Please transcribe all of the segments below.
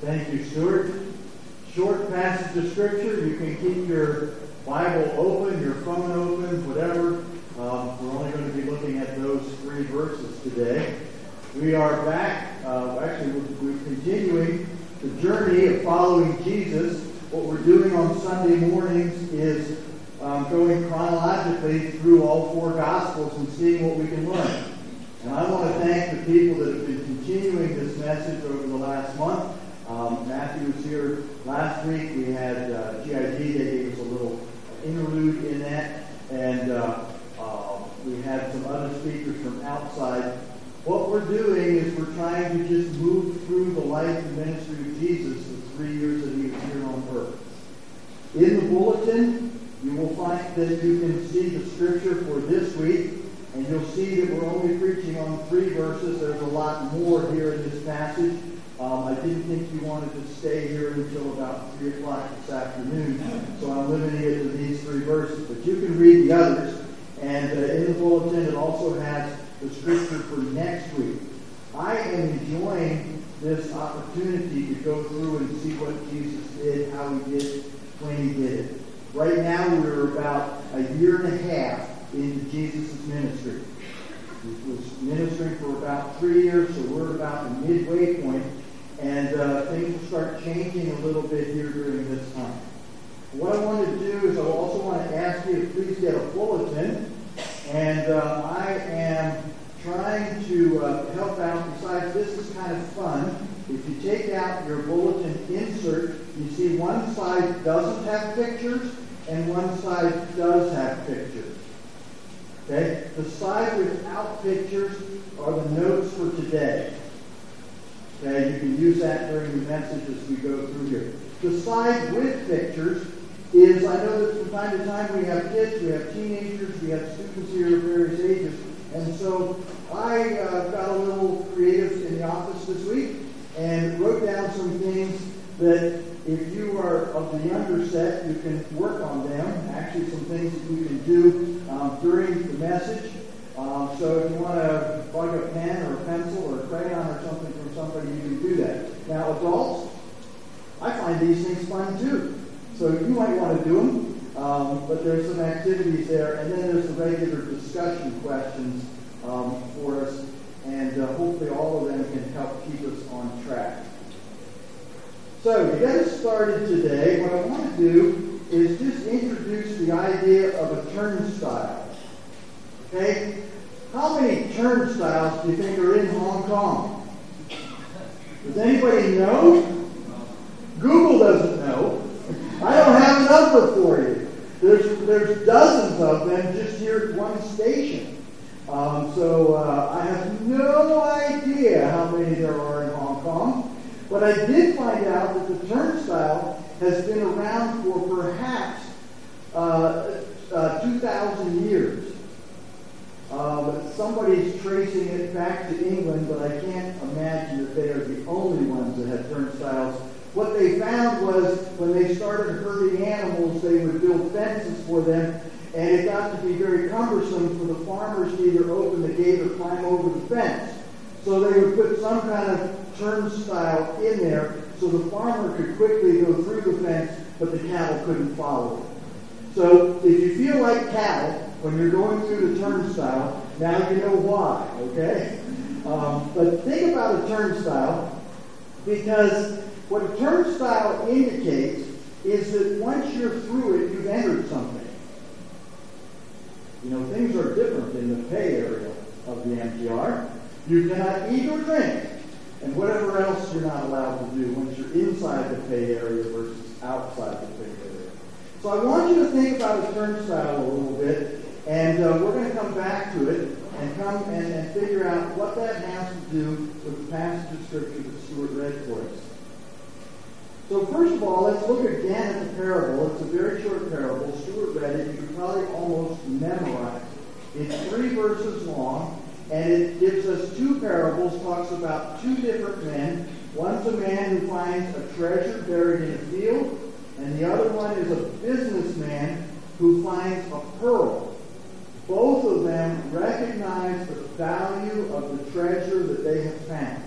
Thank you, Stuart. Short passage of Scripture. You can keep your Bible open, your phone open, whatever. Um, we're only going to be looking at those three verses today. We are back. Uh, actually, we're, we're continuing the journey of following Jesus. What we're doing on Sunday mornings is um, going chronologically through all four Gospels and seeing what we can learn. And I want to thank the people that have been continuing this message over the last month. Um, Matthew was here last week. We had uh, GID. They gave us a little interlude in that. And uh, uh, we had some other speakers from outside. What we're doing is we're trying to just move through the life and ministry of Jesus the three years that he was here on earth. In the bulletin, you will find that you can see the scripture for this week, and you'll see that we're only preaching on three verses. There's a lot more here in this passage. Um, I didn't think you wanted to stay here until about 3 o'clock this afternoon, so I'm limiting it to these three verses. But you can read the others, and uh, in the bulletin it also has the scripture for next week. I am enjoying this opportunity to go through and see what Jesus did, how he did it, when he did it. Right now we're about a year and a half into Jesus' ministry. He was ministering for about three years, so we're about the midway point and uh, things will start changing a little bit here during this time. What I want to do is I also want to ask you to please get a bulletin, and uh, I am trying to uh, help out. Besides, this is kind of fun. If you take out your bulletin insert, you see one side doesn't have pictures and one side does have pictures. Okay? The side without pictures are the notes for today. Okay, you can use that during the message as we go through here. The side with pictures is, I know that from time to time we have kids, we have teenagers, we have students here of various ages, and so I uh, got a little creative in the office this week and wrote down some things that if you are of the younger set, you can work on them. Actually, some things that you can do um, during the message. Um, so if you want to bug a pen or a pencil or a crayon or something from somebody, you can do that. Now, adults, I find these things fun too. So you might want to do them, um, but there's some activities there, and then there's the regular discussion questions um, for us, and uh, hopefully all of them can help keep us on track. So to get us started today, what I want to do is just introduce the idea of a turnstile. Okay? How many turnstiles do you think are in Hong Kong? Does anybody know? Google doesn't know. I don't have a number for you. There's, there's dozens of them just here at one station. Um, so uh, I have no idea how many there are in Hong Kong. But I did find out that the turnstile has been around for perhaps uh, uh, 2,000 years. Um, somebody's tracing it back to England, but I can't imagine that they are the only ones that have turnstiles. What they found was when they started herding animals, they would build fences for them, and it got to be very cumbersome for the farmers to either open the gate or climb over the fence. So they would put some kind of turnstile in there so the farmer could quickly go through the fence, but the cattle couldn't follow it. So if you feel like cattle, when you're going through the turnstile, now you know why, okay? Um, but think about a turnstile because what a turnstile indicates is that once you're through it, you've entered something. You know, things are different in the pay area of the MTR. You cannot eat or drink, and whatever else you're not allowed to do once you're inside the pay area versus outside the pay area. So I want you to think about a turnstile a little bit and uh, we're going to come back to it and come and, and, figure out what that has to do with the passage of Scripture that Stuart read for us. So first of all, let's look again at the parable. It's a very short parable. Stuart read it. You probably almost memorize it. It's three verses long, and it gives us two parables, talks about two different men. One's a man who finds a treasure buried in a field, and the other one is a businessman who finds a pearl both of them recognize the value of the treasure that they have found.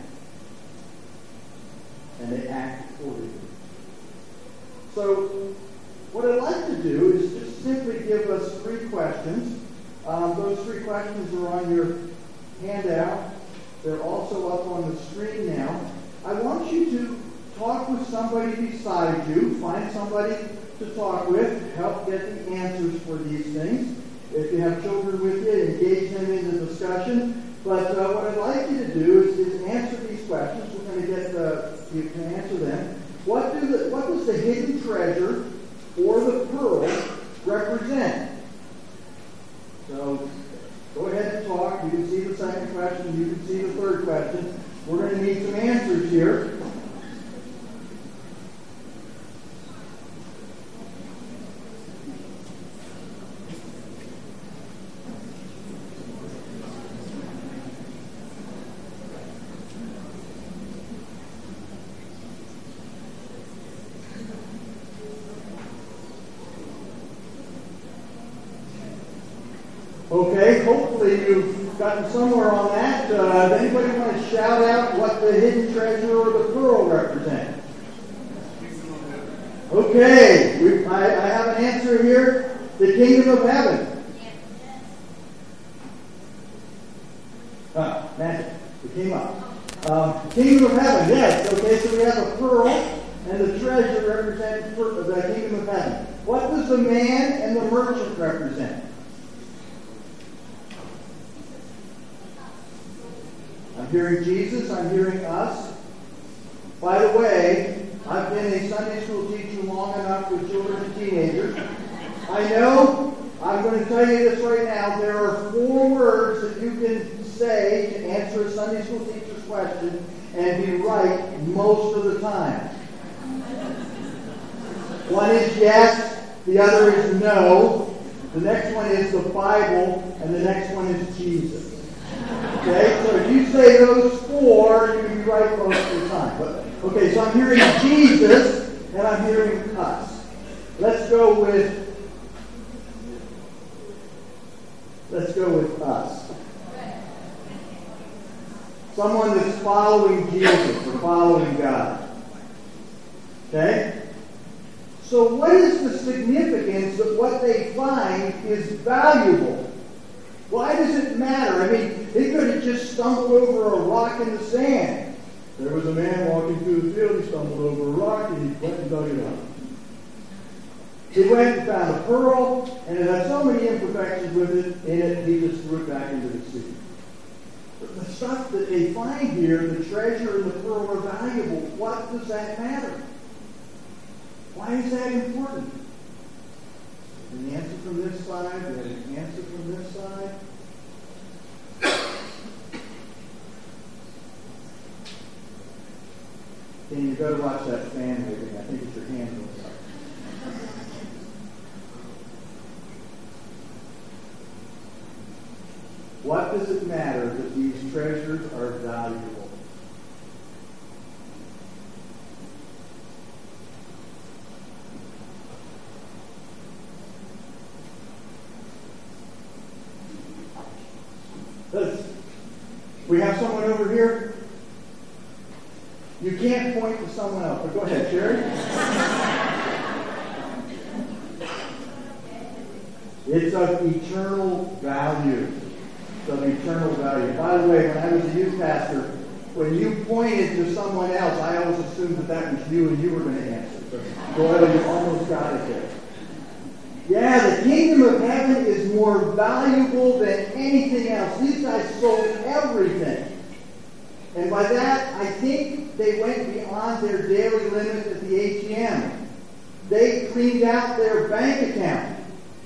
and they act accordingly. So, what I'd like to do is just simply give us three questions. Um, those three questions are on your handout. They're also up on the screen now. I want you to talk with somebody beside you, find somebody to talk with, help get the answers for these things. If you have children with you, engage them in the discussion. But uh, what I'd like you to do is, is answer these questions. We're going to get uh, you can answer them. What, do the, what does the hidden treasure or the pearl represent? So go ahead and talk. You can see the second question. You can see the third question. We're going to need some answers here. Okay, hopefully you've gotten somewhere on that. Uh, does anybody want to shout out what the hidden treasure or the pearl represent? Okay, we, I, I have an answer here. The kingdom of heaven. Ah, magic. It came up. Um, kingdom of heaven, yes. Okay, so we have a pearl, and the treasure represents the kingdom of heaven. What does the man and the merchant represent? I'm hearing Jesus, I'm hearing us. By the way, I've been a Sunday school teacher long enough with children and teenagers. I know, I'm going to tell you this right now, there are four words that you can say to answer a Sunday school teacher's question and be right most of the time. One is yes, the other is no, the next one is the Bible, and the next one is Jesus. Okay, so if you say those four, you can be right most of the time. But okay, so I'm hearing Jesus and I'm hearing us. Let's go with let's go with us. Someone that's following Jesus or following God. Okay? So what is the significance that what they find is valuable? Why does it matter? I mean, they could have just stumbled over a rock in the sand. There was a man walking through the field. He stumbled over a rock and he went and dug it up. He went and found a pearl, and it had so many imperfections with it in it, he just threw it back into the sea. But the stuff that they find here, the treasure and the pearl, are valuable. What does that matter? Why is that important? An answer from this side, we have an answer from this side. And you better watch that fan waving. I think it's your hand going up. What does it matter that these treasures are valuable? Let's, we have someone over here. You can't point to someone else, but go ahead, Sherry. it's of eternal value. It's of eternal value. By the way, when I was a youth pastor, when you pointed to someone else, I always assumed that that was you and you were going to answer. So, boy, you almost got it there. Yeah, the kingdom of heaven is more valuable than anything else. These guys sold everything. And by that, I think they went beyond their daily limit at the ATM. They cleaned out their bank account.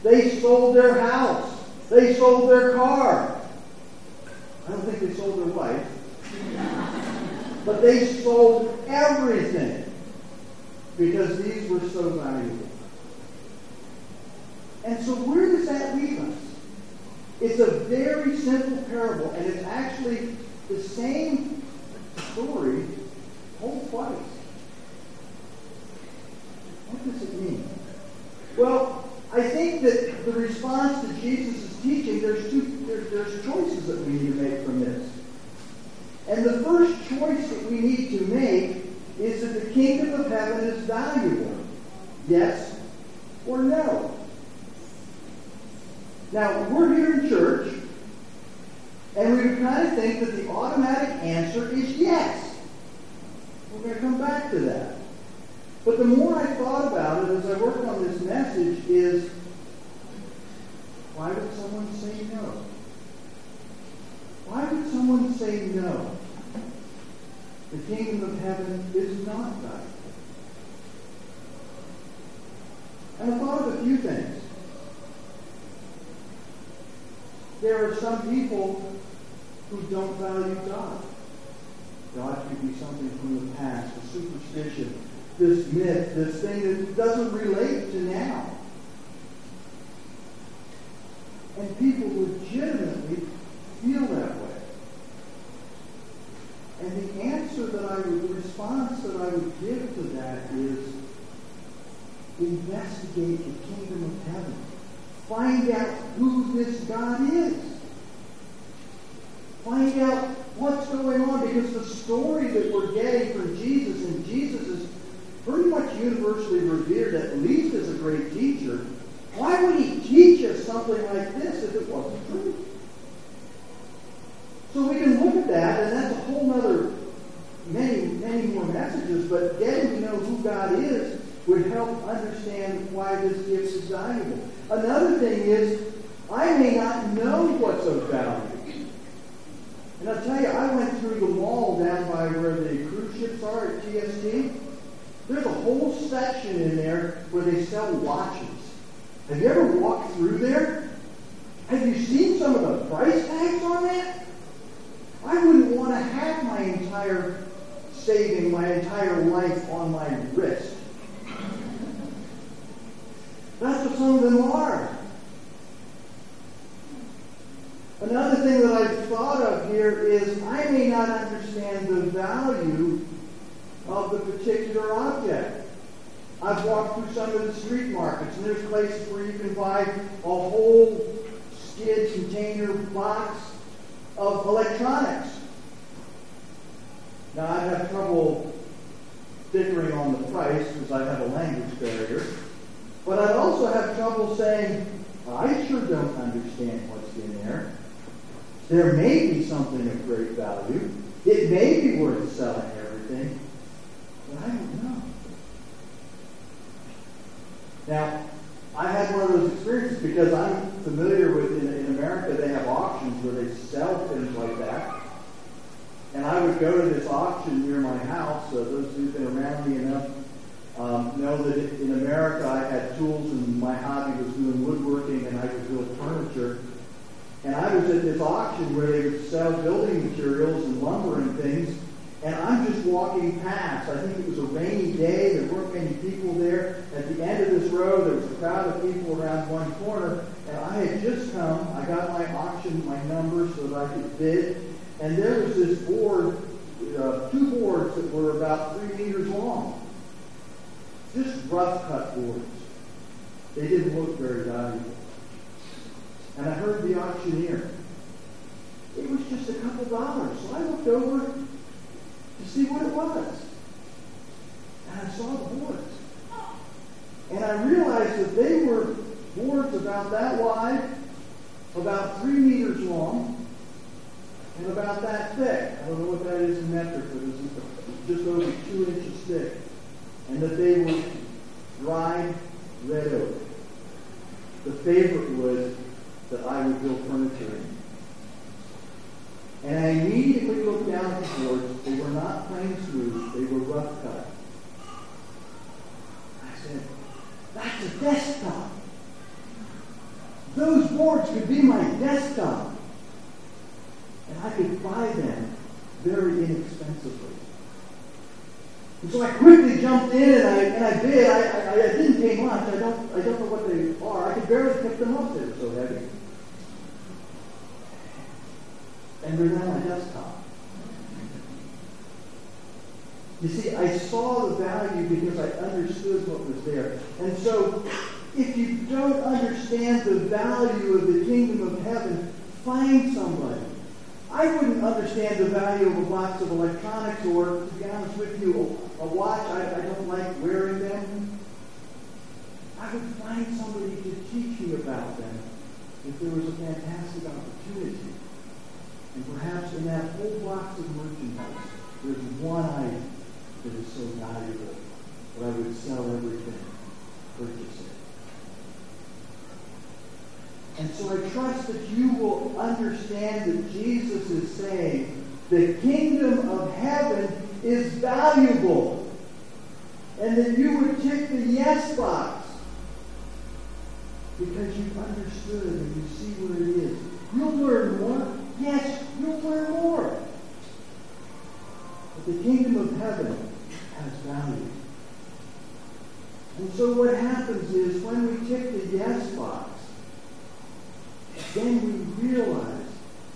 They sold their house. They sold their car. I don't think they sold their wife. but they sold everything because these were so valuable. And so where does that leave us? It's a very simple parable, and it's actually the same story told twice. What does it mean? Well, I think that the response to Jesus' teaching, there's two there, there's choices that we need to make from this. And the first choice that we need to make is that the kingdom of heaven is valuable. Yes or no? Now, we're here in church, and we kind of think that the automatic answer is yes. We're going to come back to that. But the more I thought about it as I worked on this message is, why would someone say no? Why would someone say no? The kingdom of heaven is not valuable. And I thought of a few things. There are some people who don't value God. God could be something from the past, a superstition, this myth, this thing that doesn't relate to now. And people legitimately feel that way. And the answer that I would, the response that I would give to that is investigate the kingdom of heaven. Find out who this God is. Find out what's going on because the story that we're getting from Jesus, and Jesus is pretty much universally revered, at least as a great teacher. Why would he teach us something like this if it wasn't true? So we can look at that, and that's a whole other many, many more messages, but getting to know who God is would help understand why this gift is valuable. Another thing is, I may not know what's of value. And I'll tell you, I went through the mall down by where the cruise ships are at TST. There's a whole section in there where they sell watches. Have you ever walked through there? Have you seen some of the price tags on that? I wouldn't want to have my entire saving, my entire life on my wrist. That's what some of them are. Another thing that I've thought of here is I may not understand the value of the particular object. I've walked through some of the street markets, and there's places where you can buy a whole skid container box of electronics. Now, I have trouble bickering on the price because I have a language barrier. But I also have trouble saying, I sure don't understand what's in there. There may be something of great value. It may be worth selling everything. But I don't know. Now, I had one of those experiences because I'm familiar with, in, in America, they have auctions where they sell things like that. And I would go to this auction near my house. So those who've been around me enough um, know that in America I had tools and my hobby was doing woodworking and I would build furniture. And I was at this auction where they would sell building materials and lumber and things. And I'm just walking past. I think it was a rainy day. There weren't many people there. At the end of this road, there was a crowd of people around one corner. And I had just come. I got my auction, my number, so that I could bid. And there was this board, uh, two boards that were about three meters long. Just rough cut boards. They didn't look very valuable. And I heard the auctioneer. It was just a couple dollars. So I looked over to see what it was. And I saw the boards. And I realized that they were boards about that wide, about three meters long, and about that thick. I don't know what that is in metric, but it's just over two inches thick. And that they were dried red oak. The favorite wood that I would build furniture in. And I immediately looked down at the boards. They were not plain smooth, they were rough cut. I said, that's a desktop. Those boards could be my desktop. And I could buy them very inexpensively. And so I quickly jumped in and I, and I bid. I, I, I didn't pay much. I don't, I don't know what they are. I could barely pick them up. They were so heavy. And they're now my desktop. You see, I saw the value because I understood what was there. And so, if you don't understand the value of the kingdom of heaven, find somebody. I wouldn't understand the value of a box of electronics or, to be honest with you, a watch. I, I don't like wearing them. I would find somebody to teach me about them if there was a fantastic opportunity. And perhaps in that whole box of merchandise, there's one item that is so valuable that I would sell everything, purchase it. And so I trust that you will understand that Jesus is saying the kingdom of heaven is valuable. And that you would tick the yes box because you've understood and you see where it is. You'll learn more. Yes, you'll learn more. But the kingdom of heaven has value. And so what happens is when we tick the yes box, then we realize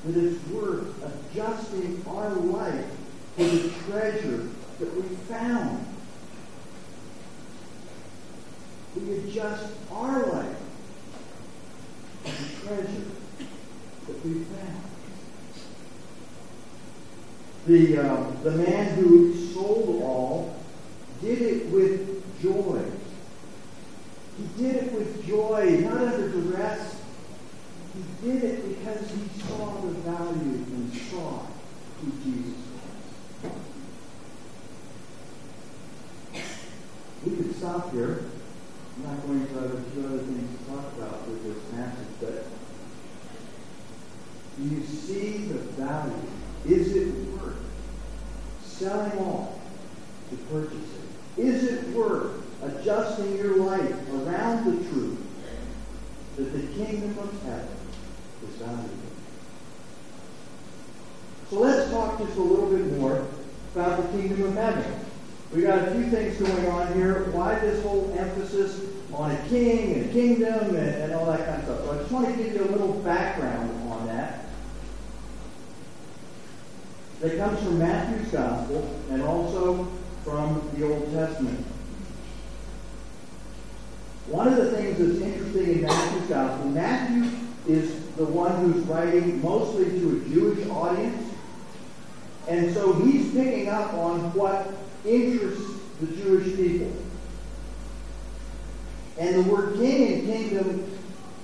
that it's worth adjusting our life for the treasure that we found. We adjust our life for the treasure that we found. The, uh, the man who sold all did it with joy. He did it with joy, not under duress. He did it because he saw the value and saw who Jesus was. We could stop here. I'm not going to have a few other things to talk about with this passage, but do you see the value? Is it worth selling all to purchase it? Is it worth adjusting your life around the truth that the kingdom of heaven is valuable? So let's talk just a little bit more about the kingdom of heaven. We got a few things going on here. Why this whole emphasis on a king and a kingdom and, and all that kind of stuff? So I just want to give you a little background on that. That comes from Matthew's Gospel and also from the Old Testament. One of the things that's interesting in Matthew's Gospel, Matthew is the one who's writing mostly to a Jewish audience. And so he's picking up on what interests the Jewish people. And the word king and kingdom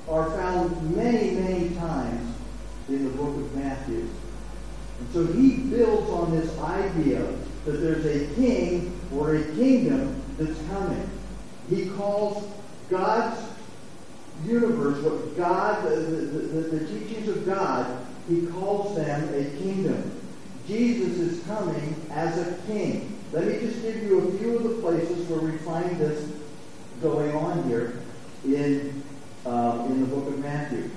are found many, many times in the book of Matthew. And so he builds on this idea that there's a king or a kingdom that's coming. He calls God's universe, what God, the, the, the, teachings of God, he calls them a kingdom. Jesus is coming as a king. Let me just give you a few of the places where we find this going on here in, uh, in the book of Matthew.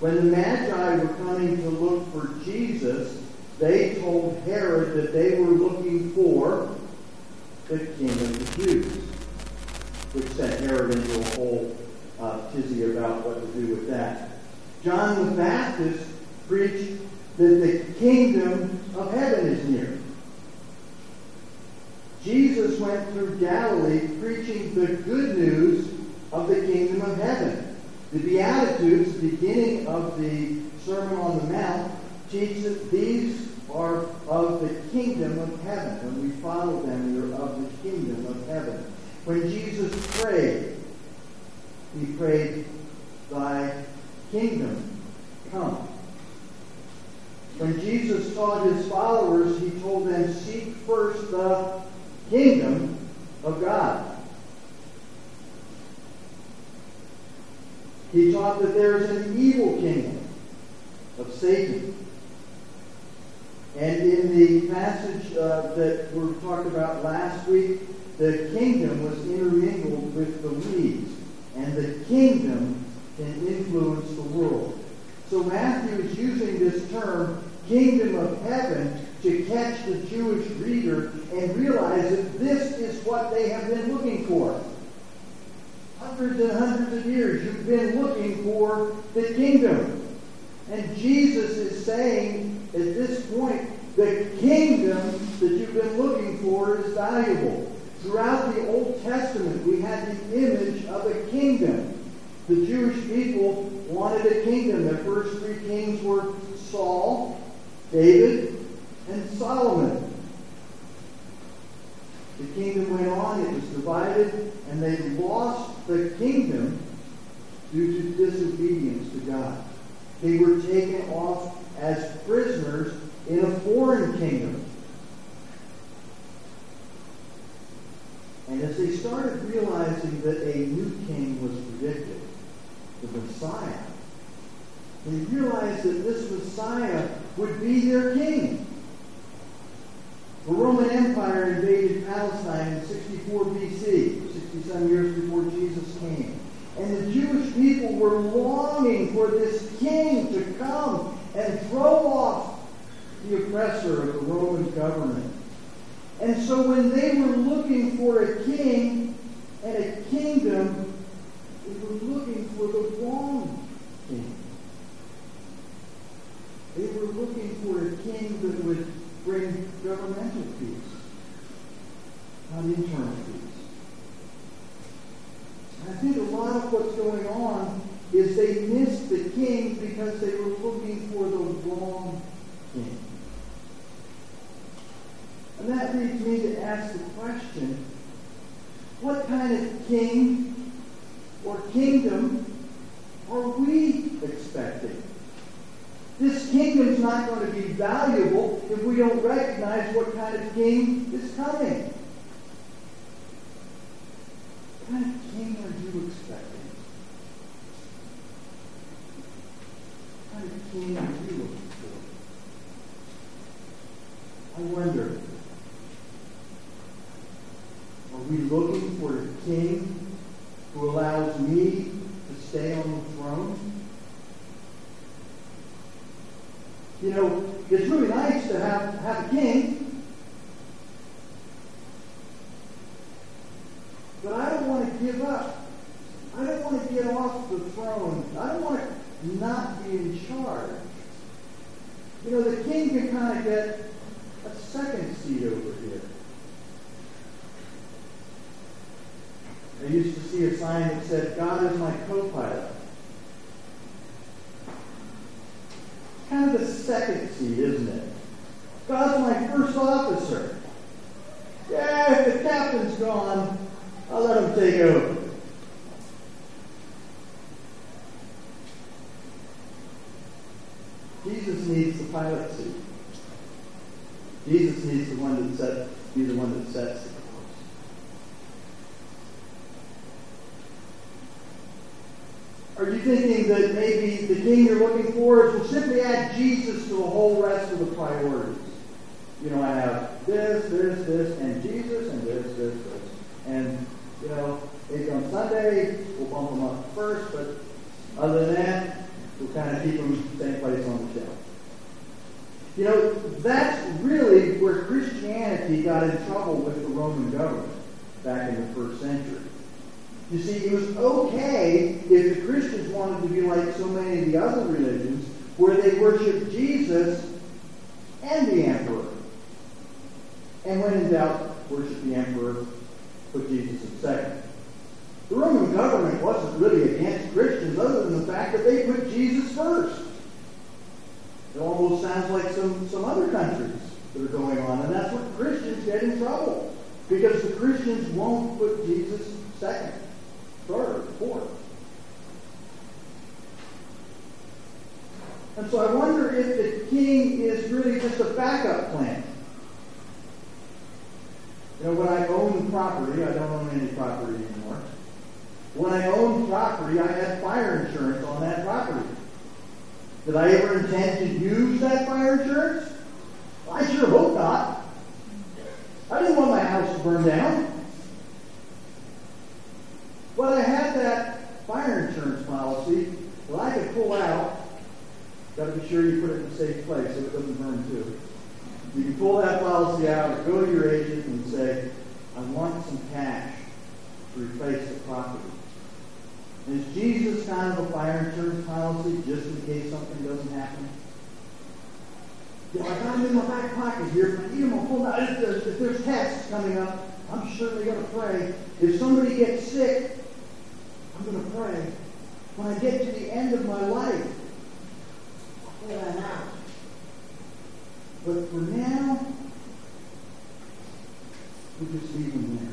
When the Magi were coming to look for Jesus, they told Herod that they were looking for the king of the Jews, which sent Herod into a whole uh, tizzy about what to do with that. John the Baptist preached that the kingdom of heaven is near. Jesus went through Galilee preaching the good news of the kingdom of heaven. The Beatitudes, beginning of the Sermon on the Mount, teach that these are of the kingdom of heaven. When we follow them, we are of the kingdom of heaven. When Jesus prayed, he prayed, Thy kingdom come. When Jesus taught his followers, he told them, Seek first the kingdom of God. He taught that there is an evil kingdom of Satan. And in the passage uh, that we talked about last week, the kingdom was intermingled with the weeds, and the kingdom can influence the world. So Matthew is using this term, kingdom of heaven, to catch the Jewish reader and realize that this is what they have been looking for. Hundreds and hundreds of years, you've been looking for the kingdom. And Jesus is saying at this point, the kingdom that you've been looking for is valuable. Throughout the Old Testament, we had the image of a kingdom. The Jewish people wanted a kingdom. The first three kings were Saul, David, and Solomon. The kingdom went on, it was divided, and they lost the kingdom due to disobedience to God. They were taken off as prisoners in a foreign kingdom. And as they started realizing that a new king was predicted, the Messiah, they realized that this Messiah would be their king. The Roman Empire invaded Palestine in 64 BC, 67 years before Jesus came. And the Jewish people were longing for this king to come and throw off the oppressor of the Roman government. And so when they were looking for a king and a kingdom, they were looking for the wrong king. They were looking for a king that would bring governmental peace, not internal peace. I think a lot of what's going on is they missed the king because they were looking for the wrong king. And that leads me to ask the question, what kind of king or kingdom are we expecting? This kingdom's not going to be valuable if we don't recognize what kind of king is coming. What kind of king are you expecting? What kind of king are you looking for? I wonder, are we looking for a king who allows me to stay on the throne? You know, it's really nice to have, have a king, but I don't want to give up. I don't want to get off the throne. I don't want to not be in charge. You know, the king can kind of get a second seat over here. I used to see a sign that said, God is my co-pilot. kind of the second seat, isn't it? God's my first officer. Yeah, if the captain's gone, I'll let him take over. Jesus needs the pilot seat. Jesus needs the one that sets, be the one that sets the course. Are you thinking that maybe the king you're looking for will simply add Jesus to the whole rest of the priorities? You know, I have this, this, this, and Jesus, and this, this, this. And, you know, maybe on Sunday we'll bump them up first, but other than that, we'll kind of keep them same place on the shelf. You know, that's really where Christianity got in trouble with the Roman government back in the first century. You see, it was okay if the Christians wanted to be like so many of the other religions, where they worship Jesus and the emperor. And when in doubt, worship the emperor, put Jesus in second. The Roman government wasn't really against Christians other than the fact that they put Jesus first. It almost sounds like some, some other countries that are going on, and that's what Christians get in trouble. Because the Christians won't put Jesus second third, fourth. And so I wonder if the king is really just a backup plan. You know, when I own property, I don't own any property anymore. When I owned property, I had fire insurance on that property. Did I ever intend to use that fire insurance? I sure hope not. I didn't want my house to burn down. But I had that fire insurance policy that I could pull out. Got to be sure you put it in a safe place so it doesn't burn too. You can pull that policy out or go to your agent and say, I want some cash to replace the property. Is Jesus kind of a fire insurance policy just in case something doesn't happen? Know, I got them in my back pocket here, but you know, pull out. If there's, if there's tests coming up, I'm certainly going to pray. If somebody gets sick, I'm going to pray. When I get to the end of my life, I'll pull that out. But for now, we just leave him there.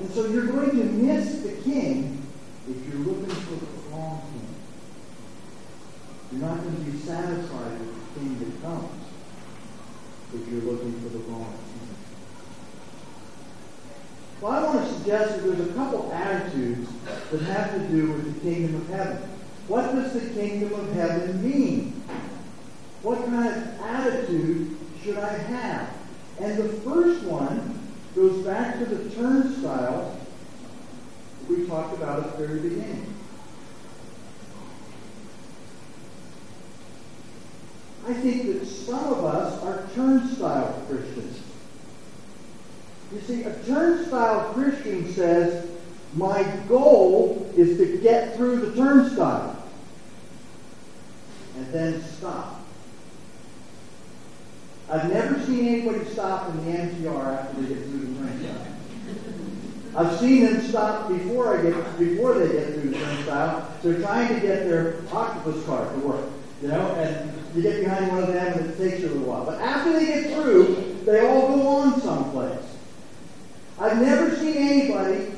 And so you're going to miss the king if you're looking for the wrong king. You're not going to be satisfied with the king that comes if you're looking for the wrong king. Well, I want to suggest that there's a couple attitudes that have to do with the kingdom of heaven. What does the kingdom of heaven mean? What kind of attitude should I have? And the first one goes back to the turnstile we talked about at the very beginning. I think that some of us are turnstile Christians. You see, a turnstile Christian says, my goal is to get through the turnstile and then stop. I've never seen anybody stop in the MTR after they get through the turnstile. I've seen them stop before I get before they get through the turnstile. They're trying to get their octopus card to work, you know, and you get behind one of them and it takes you a little while. But after they get through, they all go on someplace. I've never seen anybody,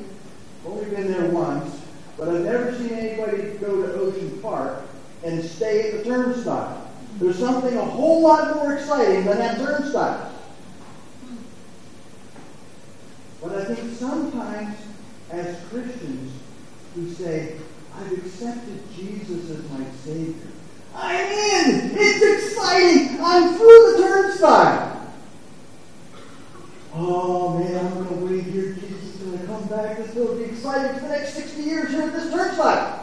only been there once, but I've never seen anybody go to Ocean Park and stay at the turnstile. There's something a whole lot more exciting than that turnstile. But I think sometimes as Christians we say, I've accepted Jesus as my Savior. I'm in! It's exciting! I'm through the turnstile! Oh man, I'm going to wait here. Jesus is going to come back. This will be exciting for the next 60 years here at this turnstile.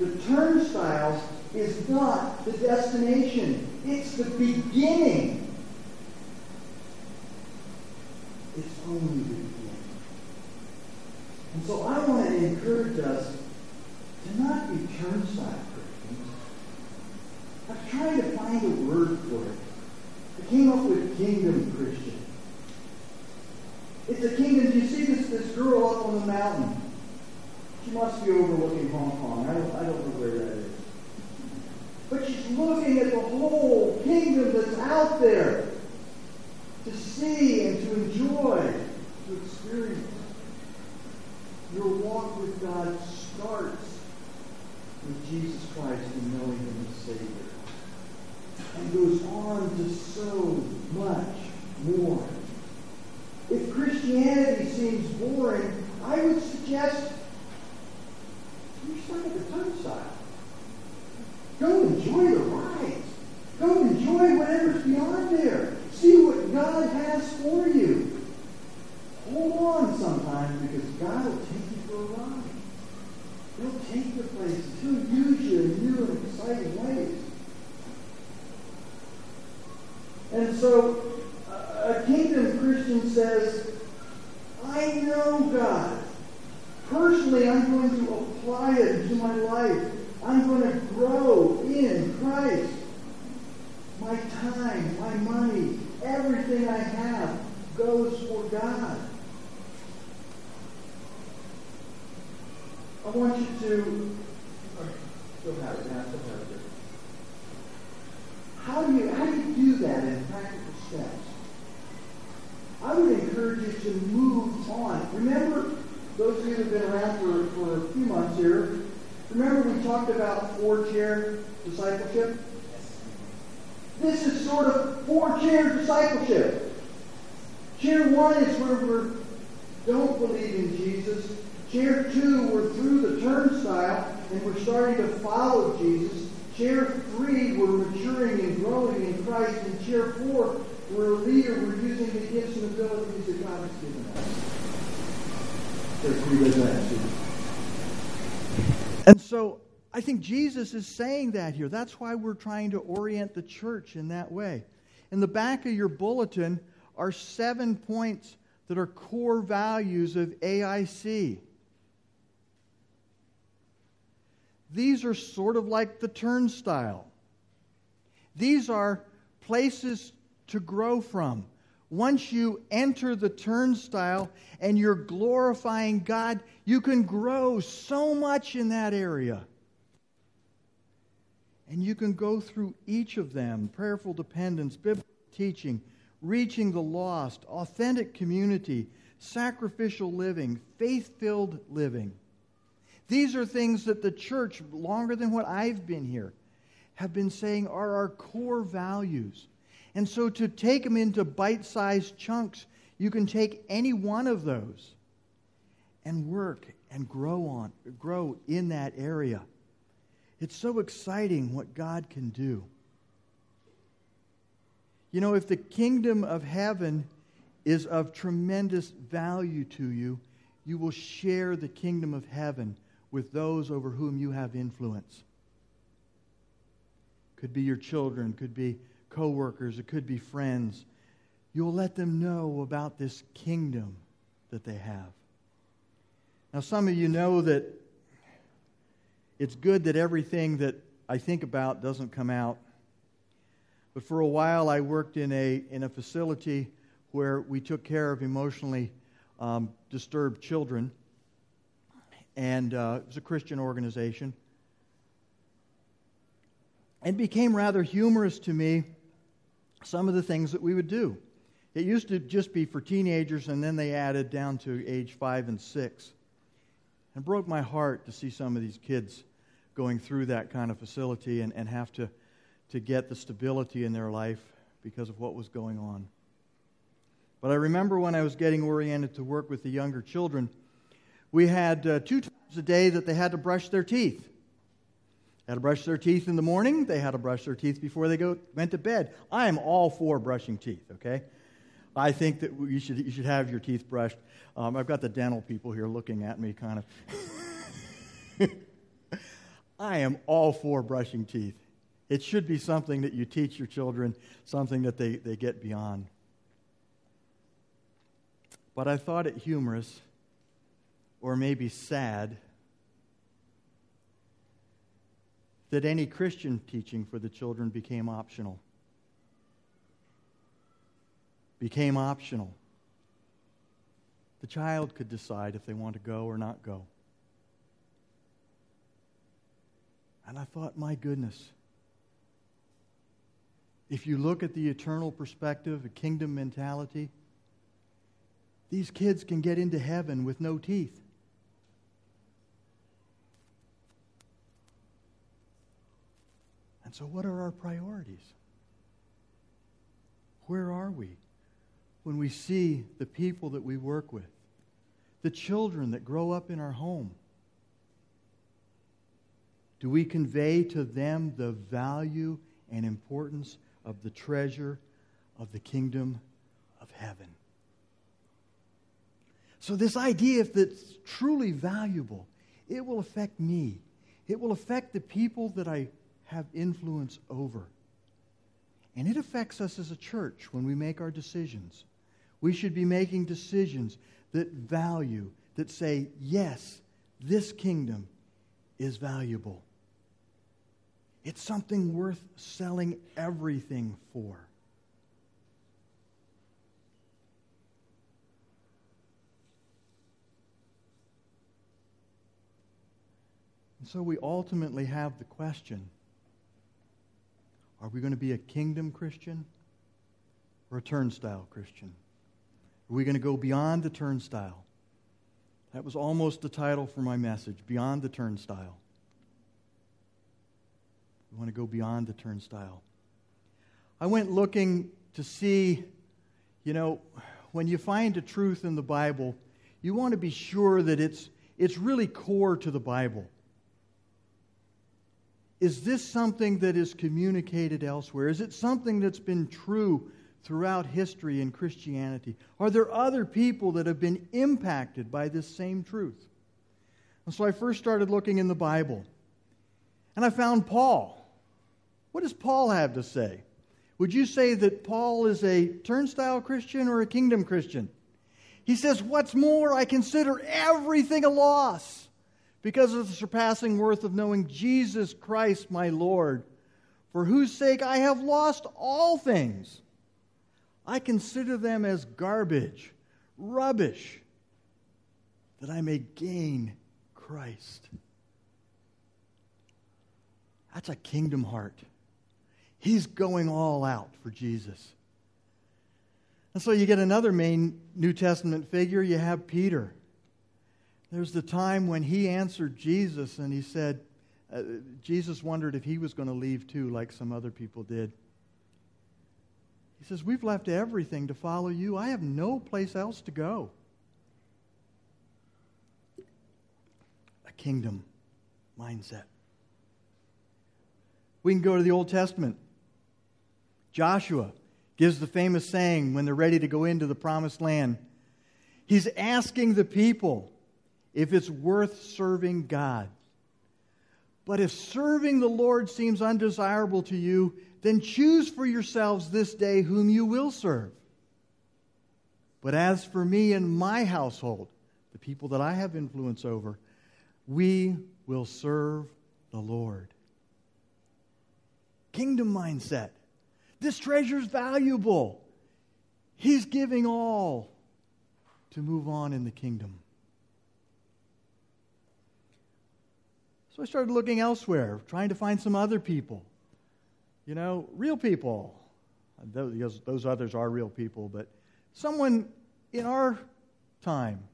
The turnstile is not the destination, it's the beginning. It's only the beginning. And so I want to encourage us to not be turnstile Christians. I'm trying to find a word for it. I came up with kingdom Christian. It's a kingdom. Do you see this, this girl up on the mountain? She must be overlooking Hong Kong. I don't, I don't know where that is. But she's looking at the whole kingdom that's out there to see and to enjoy, to experience. Your walk with God starts with Jesus Christ and knowing Him as Savior. And goes on to so much more. If Christianity seems boring, I would suggest you're stuck at the turnstile. Go enjoy the rides. Go enjoy whatever's beyond there. See what God has for you. Hold on sometimes because God will take you for a ride. He'll take you places. He'll use you in new and exciting ways. And so a kingdom Christian says, I know God. Personally, I'm going to apply it into my life. I'm going to grow in Christ. My time, my money, everything I have goes for God. I want you to still have it, now still have it. How do you how do you do that in practical steps? I would encourage you to move on. Remember, of you that have been around for, for a few months here, remember we talked about four chair discipleship? This is sort of four chair discipleship. Chair one is where we don't believe in Jesus. Chair two, we're through the turnstile and we're starting to follow Jesus. Chair three, we're maturing and growing in Christ. And chair four, we're a leader. We're using the gifts and abilities that God has given us. And so I think Jesus is saying that here. That's why we're trying to orient the church in that way. In the back of your bulletin are seven points that are core values of AIC. These are sort of like the turnstile. These are places to grow from. Once you enter the turnstile and you're glorifying God, you can grow so much in that area. And you can go through each of them prayerful dependence, biblical teaching, reaching the lost, authentic community, sacrificial living, faith filled living. These are things that the church, longer than what I've been here, have been saying are our core values. And so to take them into bite sized chunks, you can take any one of those and work and grow on grow in that area. It's so exciting what God can do. You know, if the kingdom of heaven is of tremendous value to you, you will share the kingdom of heaven with those over whom you have influence. Could be your children, could be coworkers, it could be friends. You'll let them know about this kingdom that they have. Now, some of you know that it's good that everything that I think about doesn't come out. But for a while, I worked in a, in a facility where we took care of emotionally um, disturbed children. And uh, it was a Christian organization. It became rather humorous to me some of the things that we would do. It used to just be for teenagers, and then they added down to age five and six. And broke my heart to see some of these kids going through that kind of facility and, and have to, to get the stability in their life because of what was going on. But I remember when I was getting oriented to work with the younger children, we had uh, two times a day that they had to brush their teeth. They had to brush their teeth in the morning. They had to brush their teeth before they go, went to bed. I am all for brushing teeth, okay? I think that you should, you should have your teeth brushed. Um, I've got the dental people here looking at me kind of. I am all for brushing teeth. It should be something that you teach your children, something that they, they get beyond. But I thought it humorous, or maybe sad, that any Christian teaching for the children became optional. Became optional. The child could decide if they want to go or not go. And I thought, my goodness, if you look at the eternal perspective, a kingdom mentality, these kids can get into heaven with no teeth. So, what are our priorities? Where are we when we see the people that we work with, the children that grow up in our home? Do we convey to them the value and importance of the treasure of the kingdom of heaven? So, this idea, if it's truly valuable, it will affect me. It will affect the people that I have influence over. And it affects us as a church when we make our decisions. We should be making decisions that value, that say, yes, this kingdom is valuable. It's something worth selling everything for. And so we ultimately have the question are we going to be a kingdom Christian or a turnstile Christian? Are we going to go beyond the turnstile? That was almost the title for my message Beyond the Turnstile. We want to go beyond the turnstile. I went looking to see, you know, when you find a truth in the Bible, you want to be sure that it's, it's really core to the Bible. Is this something that is communicated elsewhere? Is it something that's been true throughout history in Christianity? Are there other people that have been impacted by this same truth? And so I first started looking in the Bible. And I found Paul. What does Paul have to say? Would you say that Paul is a turnstile Christian or a kingdom Christian? He says, What's more, I consider everything a loss because of the surpassing worth of knowing Jesus Christ, my Lord, for whose sake I have lost all things. I consider them as garbage, rubbish, that I may gain Christ. That's a kingdom heart. He's going all out for Jesus. And so you get another main New Testament figure. You have Peter. There's the time when he answered Jesus and he said, uh, Jesus wondered if he was going to leave too, like some other people did. He says, We've left everything to follow you. I have no place else to go. A kingdom mindset. We can go to the Old Testament. Joshua gives the famous saying when they're ready to go into the promised land. He's asking the people if it's worth serving God. But if serving the Lord seems undesirable to you, then choose for yourselves this day whom you will serve. But as for me and my household, the people that I have influence over, we will serve the Lord. Kingdom mindset. This treasure is valuable. He's giving all to move on in the kingdom. So I started looking elsewhere, trying to find some other people. You know, real people. Those, those others are real people, but someone in our time.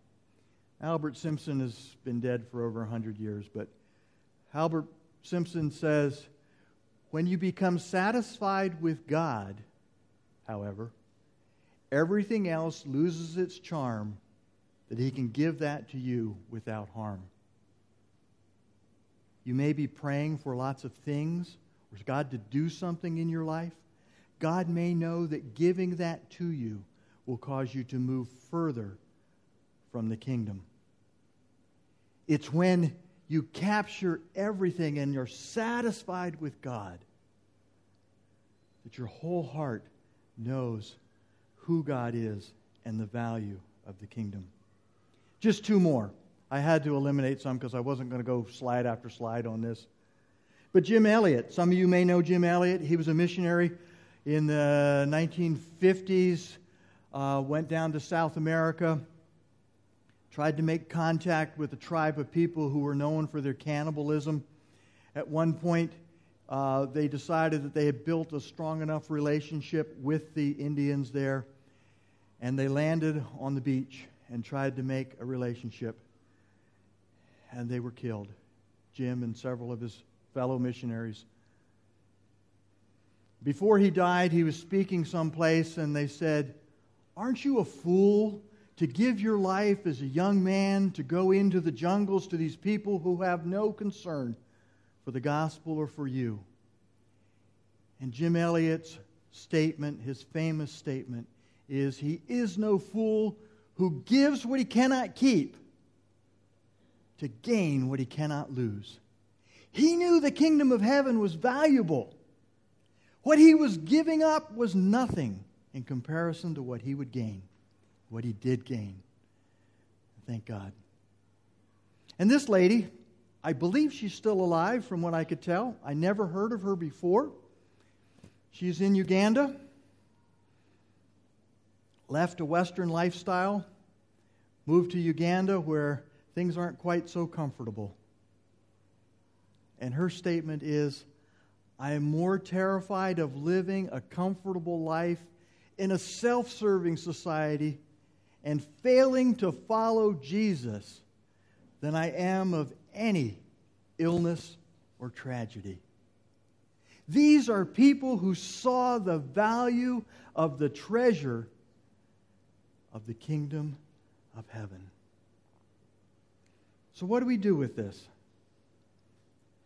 Albert Simpson has been dead for over 100 years, but Albert Simpson says, When you become satisfied with God, however, everything else loses its charm that He can give that to you without harm. You may be praying for lots of things, or God to do something in your life. God may know that giving that to you will cause you to move further from the kingdom. It's when you capture everything and you're satisfied with God that your whole heart knows who God is and the value of the kingdom. Just two more. I had to eliminate some because I wasn't going to go slide after slide on this. But Jim Elliot, some of you may know Jim Elliot. He was a missionary in the 1950s, uh, went down to South America, tried to make contact with a tribe of people who were known for their cannibalism. At one point, uh, they decided that they had built a strong enough relationship with the Indians there, and they landed on the beach and tried to make a relationship and they were killed. Jim and several of his fellow missionaries. Before he died, he was speaking someplace, and they said, Aren't you a fool to give your life as a young man to go into the jungles to these people who have no concern for the gospel or for you? And Jim Elliot's statement, his famous statement, is He is no fool who gives what he cannot keep to gain what he cannot lose. He knew the kingdom of heaven was valuable. What he was giving up was nothing in comparison to what he would gain, what he did gain. Thank God. And this lady, I believe she's still alive from what I could tell. I never heard of her before. She's in Uganda, left a Western lifestyle, moved to Uganda where things aren't quite so comfortable. And her statement is I am more terrified of living a comfortable life in a self serving society and failing to follow Jesus than I am of any illness or tragedy. These are people who saw the value of the treasure of the kingdom of heaven. So, what do we do with this?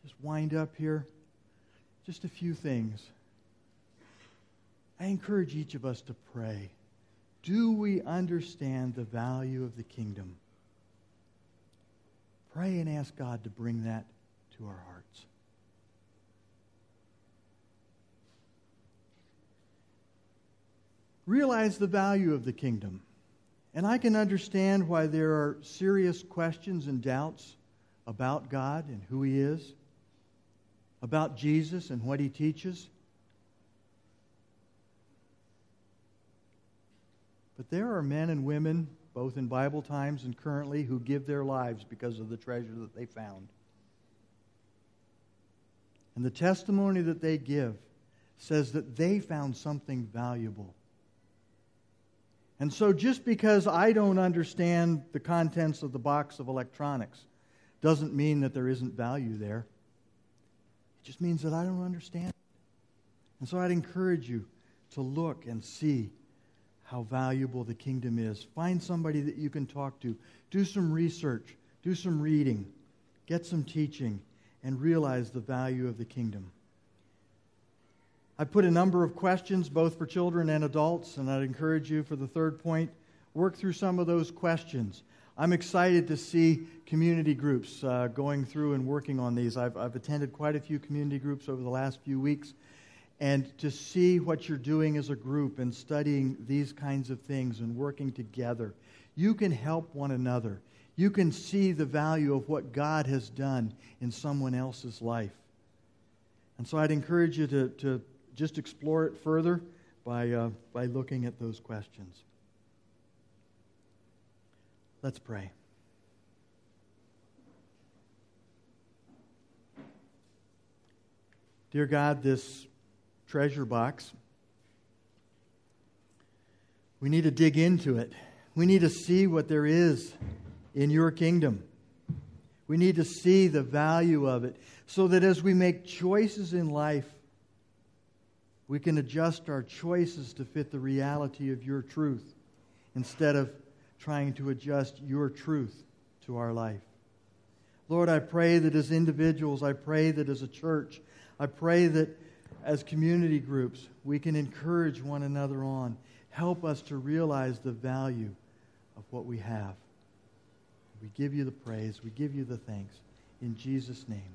Just wind up here. Just a few things. I encourage each of us to pray. Do we understand the value of the kingdom? Pray and ask God to bring that to our hearts. Realize the value of the kingdom. And I can understand why there are serious questions and doubts about God and who He is, about Jesus and what He teaches. But there are men and women, both in Bible times and currently, who give their lives because of the treasure that they found. And the testimony that they give says that they found something valuable And so, just because I don't understand the contents of the box of electronics doesn't mean that there isn't value there. It just means that I don't understand. And so, I'd encourage you to look and see how valuable the kingdom is. Find somebody that you can talk to. Do some research, do some reading, get some teaching, and realize the value of the kingdom. I put a number of questions both for children and adults, and I'd encourage you for the third point, work through some of those questions. I'm excited to see community groups uh, going through and working on these. I've, I've attended quite a few community groups over the last few weeks, and to see what you're doing as a group and studying these kinds of things and working together. You can help one another. You can see the value of what God has done in someone else's life. And so I'd encourage you to, to just explore it further by, uh, by looking at those questions. Let's pray. Dear God, this treasure box, we need to dig into it. We need to see what there is in your kingdom. We need to see the value of it so that as we make choices in life, we can adjust our choices to fit the reality of your truth instead of trying to adjust your truth to our life. Lord, I pray that as individuals, I pray that as a church, I pray that as community groups, we can encourage one another on. Help us to realize the value of what we have. We give you the praise. We give you the thanks. In Jesus' name.